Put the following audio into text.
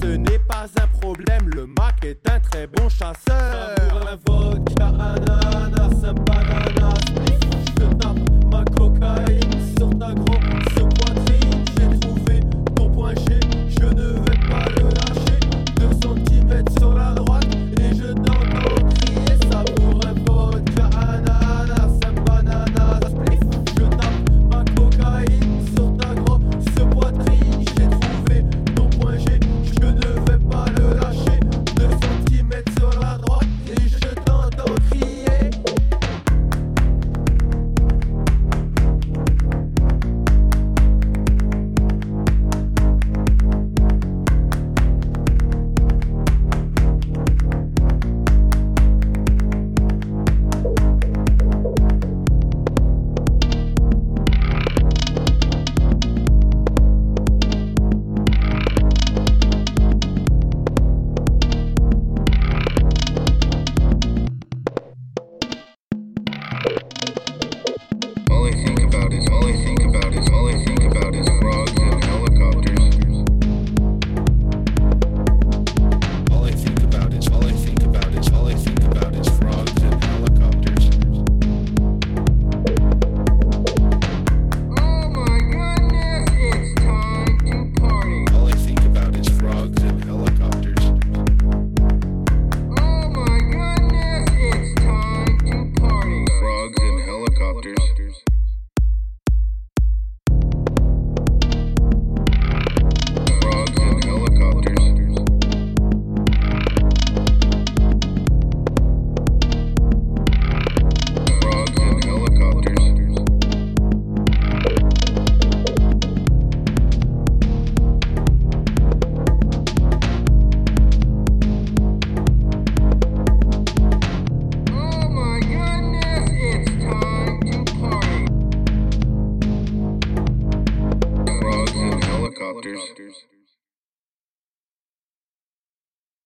ce n'est pas un problème. Le Mac est un très bon chasseur. Doctors.